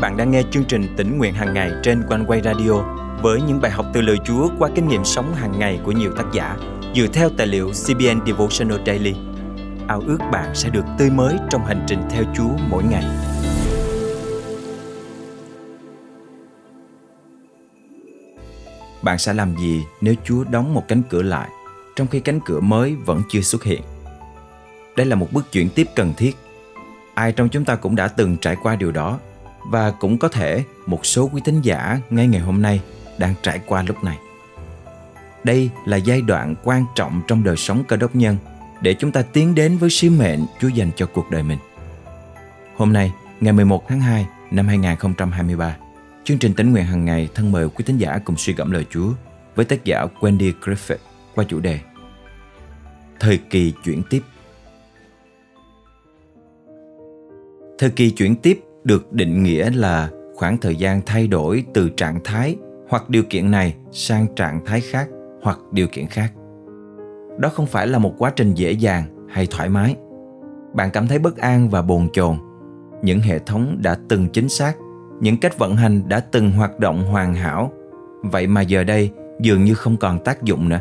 bạn đang nghe chương trình tỉnh nguyện hàng ngày trên quanh quay radio với những bài học từ lời Chúa qua kinh nghiệm sống hàng ngày của nhiều tác giả dựa theo tài liệu CBN Devotional Daily. Ao ước bạn sẽ được tươi mới trong hành trình theo Chúa mỗi ngày. Bạn sẽ làm gì nếu Chúa đóng một cánh cửa lại trong khi cánh cửa mới vẫn chưa xuất hiện? Đây là một bước chuyển tiếp cần thiết. Ai trong chúng ta cũng đã từng trải qua điều đó và cũng có thể một số quý tín giả ngay ngày hôm nay đang trải qua lúc này. Đây là giai đoạn quan trọng trong đời sống cơ đốc nhân để chúng ta tiến đến với sứ mệnh Chúa dành cho cuộc đời mình. Hôm nay, ngày 11 tháng 2 năm 2023, chương trình tính nguyện hàng ngày thân mời quý tín giả cùng suy gẫm lời Chúa với tác giả Wendy Griffith qua chủ đề Thời kỳ chuyển tiếp Thời kỳ chuyển tiếp được định nghĩa là khoảng thời gian thay đổi từ trạng thái hoặc điều kiện này sang trạng thái khác hoặc điều kiện khác. Đó không phải là một quá trình dễ dàng hay thoải mái. Bạn cảm thấy bất an và bồn chồn. Những hệ thống đã từng chính xác, những cách vận hành đã từng hoạt động hoàn hảo, vậy mà giờ đây dường như không còn tác dụng nữa.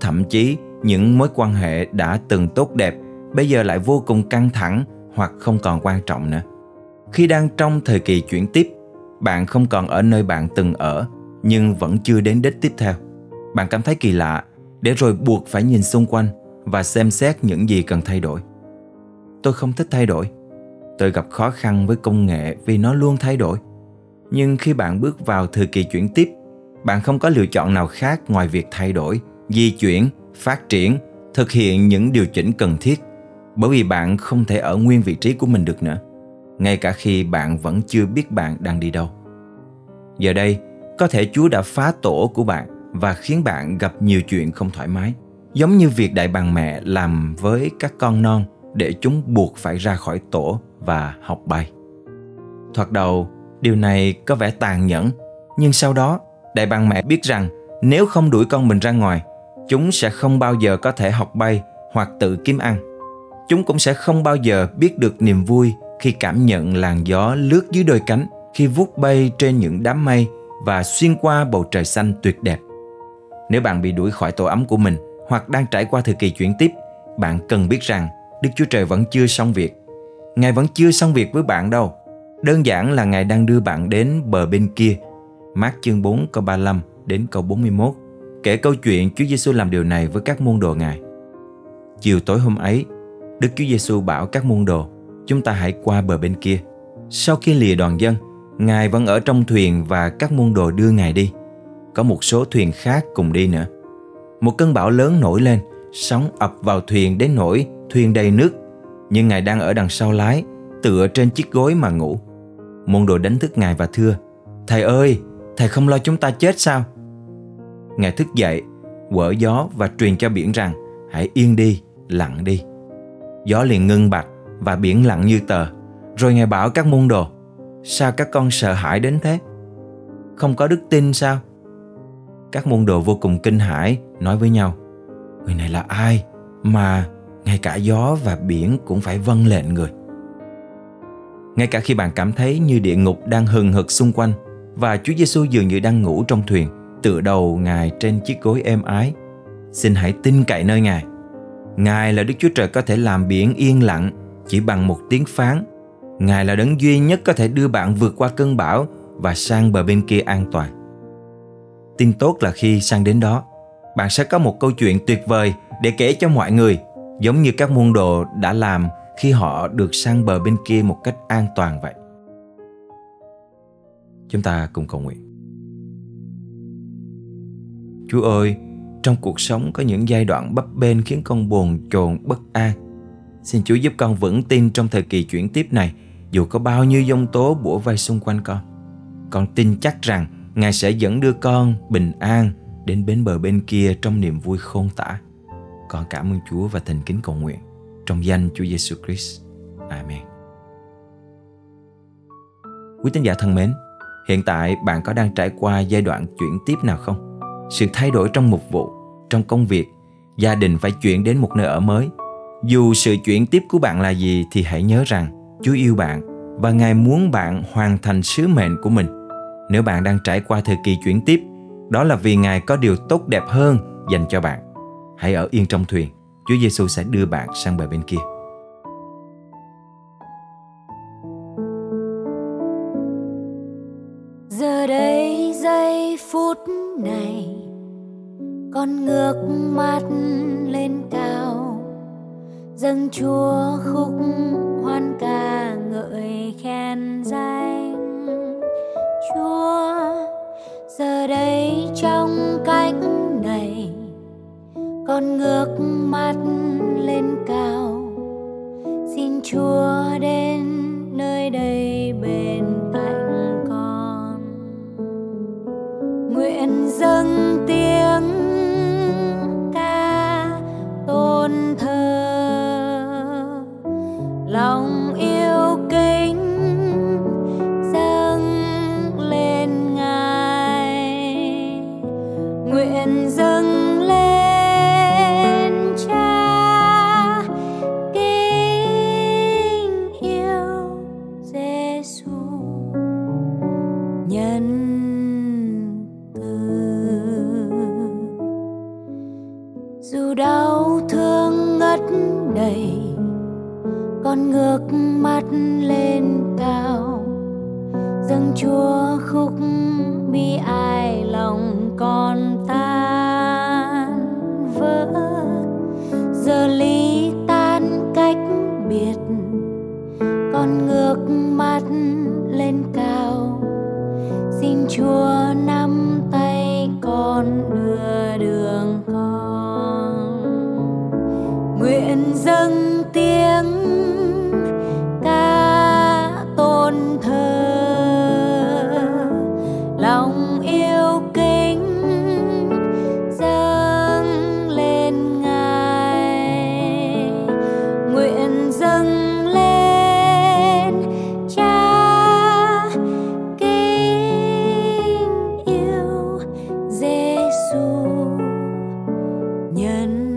Thậm chí những mối quan hệ đã từng tốt đẹp bây giờ lại vô cùng căng thẳng hoặc không còn quan trọng nữa. Khi đang trong thời kỳ chuyển tiếp, bạn không còn ở nơi bạn từng ở, nhưng vẫn chưa đến đích tiếp theo. Bạn cảm thấy kỳ lạ, để rồi buộc phải nhìn xung quanh và xem xét những gì cần thay đổi. Tôi không thích thay đổi. Tôi gặp khó khăn với công nghệ vì nó luôn thay đổi. Nhưng khi bạn bước vào thời kỳ chuyển tiếp, bạn không có lựa chọn nào khác ngoài việc thay đổi, di chuyển, phát triển, thực hiện những điều chỉnh cần thiết bởi vì bạn không thể ở nguyên vị trí của mình được nữa ngay cả khi bạn vẫn chưa biết bạn đang đi đâu. Giờ đây, có thể Chúa đã phá tổ của bạn và khiến bạn gặp nhiều chuyện không thoải mái, giống như việc đại bàng mẹ làm với các con non để chúng buộc phải ra khỏi tổ và học bay. Thoạt đầu, điều này có vẻ tàn nhẫn, nhưng sau đó, đại bàng mẹ biết rằng nếu không đuổi con mình ra ngoài, chúng sẽ không bao giờ có thể học bay hoặc tự kiếm ăn. Chúng cũng sẽ không bao giờ biết được niềm vui khi cảm nhận làn gió lướt dưới đôi cánh khi vút bay trên những đám mây và xuyên qua bầu trời xanh tuyệt đẹp. Nếu bạn bị đuổi khỏi tổ ấm của mình hoặc đang trải qua thời kỳ chuyển tiếp, bạn cần biết rằng Đức Chúa Trời vẫn chưa xong việc. Ngài vẫn chưa xong việc với bạn đâu. Đơn giản là Ngài đang đưa bạn đến bờ bên kia. Mát chương 4 câu 35 đến câu 41 kể câu chuyện Chúa Giêsu làm điều này với các môn đồ Ngài. Chiều tối hôm ấy, Đức Chúa Giêsu bảo các môn đồ chúng ta hãy qua bờ bên kia. Sau khi lìa đoàn dân, Ngài vẫn ở trong thuyền và các môn đồ đưa Ngài đi. Có một số thuyền khác cùng đi nữa. Một cơn bão lớn nổi lên, sóng ập vào thuyền đến nỗi thuyền đầy nước. Nhưng Ngài đang ở đằng sau lái, tựa trên chiếc gối mà ngủ. Môn đồ đánh thức Ngài và thưa, Thầy ơi, Thầy không lo chúng ta chết sao? Ngài thức dậy, quở gió và truyền cho biển rằng, hãy yên đi, lặng đi. Gió liền ngưng bặt và biển lặng như tờ. Rồi Ngài bảo các môn đồ, sao các con sợ hãi đến thế? Không có đức tin sao? Các môn đồ vô cùng kinh hãi, nói với nhau, người này là ai mà ngay cả gió và biển cũng phải vâng lệnh người. Ngay cả khi bạn cảm thấy như địa ngục đang hừng hực xung quanh và Chúa Giêsu dường như đang ngủ trong thuyền, tựa đầu Ngài trên chiếc gối êm ái, xin hãy tin cậy nơi Ngài. Ngài là Đức Chúa Trời có thể làm biển yên lặng chỉ bằng một tiếng phán. Ngài là đấng duy nhất có thể đưa bạn vượt qua cơn bão và sang bờ bên kia an toàn. Tin tốt là khi sang đến đó, bạn sẽ có một câu chuyện tuyệt vời để kể cho mọi người, giống như các môn đồ đã làm khi họ được sang bờ bên kia một cách an toàn vậy. Chúng ta cùng cầu nguyện. Chúa ơi, trong cuộc sống có những giai đoạn bấp bênh khiến con buồn chồn bất an Xin Chúa giúp con vững tin trong thời kỳ chuyển tiếp này dù có bao nhiêu dông tố bủa vây xung quanh con. Con tin chắc rằng Ngài sẽ dẫn đưa con bình an đến bến bờ bên kia trong niềm vui khôn tả. Con cảm ơn Chúa và thành kính cầu nguyện trong danh Chúa Giêsu Christ. Amen. Quý tín giả thân mến, hiện tại bạn có đang trải qua giai đoạn chuyển tiếp nào không? Sự thay đổi trong mục vụ, trong công việc, gia đình phải chuyển đến một nơi ở mới dù sự chuyển tiếp của bạn là gì thì hãy nhớ rằng Chúa yêu bạn và Ngài muốn bạn hoàn thành sứ mệnh của mình. Nếu bạn đang trải qua thời kỳ chuyển tiếp, đó là vì Ngài có điều tốt đẹp hơn dành cho bạn. Hãy ở yên trong thuyền, Chúa Giêsu sẽ đưa bạn sang bờ bên kia. Giờ đây giây phút này con ngước mắt lên dâng chúa khúc hoan ca ngợi khen danh. Chúa, giờ đây trong cánh này, con ngước mắt lên cao. Xin chúa đến nơi đây bên cạnh con. Nguyện dâng tiếng ca tôn thờ con ngước mắt lên cao. Dâng chúa khúc bi ai lòng con tan vỡ. Giờ ly tan cách biệt, con ngước mắt lên cao. Xin chúa nhân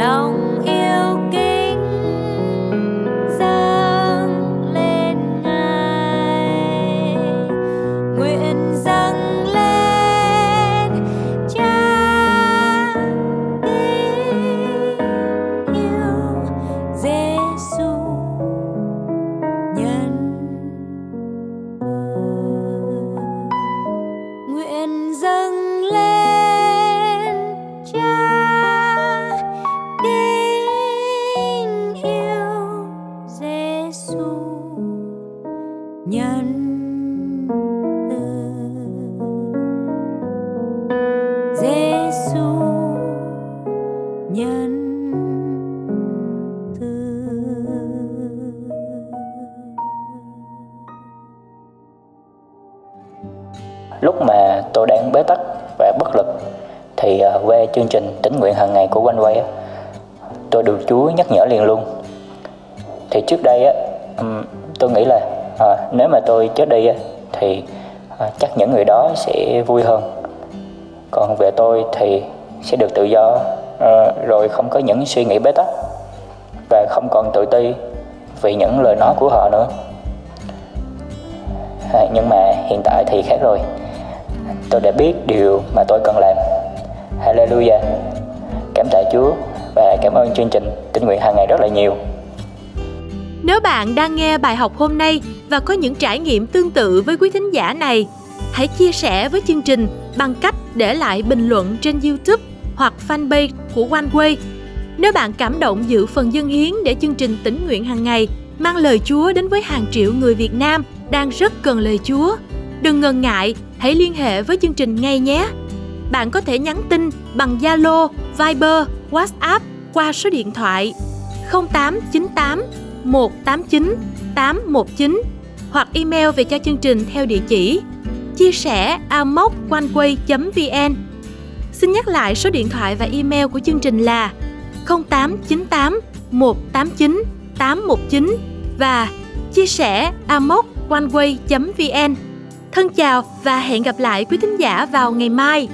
lòng nhân từ. Lúc mà tôi đang bế tắc và bất lực thì à, về chương trình tính nguyện hàng ngày của quanh quay tôi được Chúa nhắc nhở liền luôn. Thì trước đây á tôi nghĩ là à, nếu mà tôi chết đi á thì à, chắc những người đó sẽ vui hơn. Còn về tôi thì sẽ được tự do uh, rồi không có những suy nghĩ bế tắc và không còn tự ti vì những lời nói của họ nữa. À, nhưng mà hiện tại thì khác rồi. Tôi đã biết điều mà tôi cần làm. Hallelujah. Cảm tạ Chúa và cảm ơn chương trình tinh nguyện hàng ngày rất là nhiều. Nếu bạn đang nghe bài học hôm nay và có những trải nghiệm tương tự với quý thính giả này, hãy chia sẻ với chương trình bằng cách để lại bình luận trên YouTube hoặc fanpage của OneWay. Nếu bạn cảm động giữ phần dân hiến để chương trình tỉnh nguyện hàng ngày mang lời Chúa đến với hàng triệu người Việt Nam đang rất cần lời Chúa. Đừng ngần ngại, hãy liên hệ với chương trình ngay nhé. Bạn có thể nhắn tin bằng Zalo, Viber, WhatsApp qua số điện thoại 0898 189 819 hoặc email về cho chương trình theo địa chỉ chia sẻ amoconeway.vn Xin nhắc lại số điện thoại và email của chương trình là 0898 189 819 và chia sẻ amoconeway.vn. Thân chào và hẹn gặp lại quý thính giả vào ngày mai.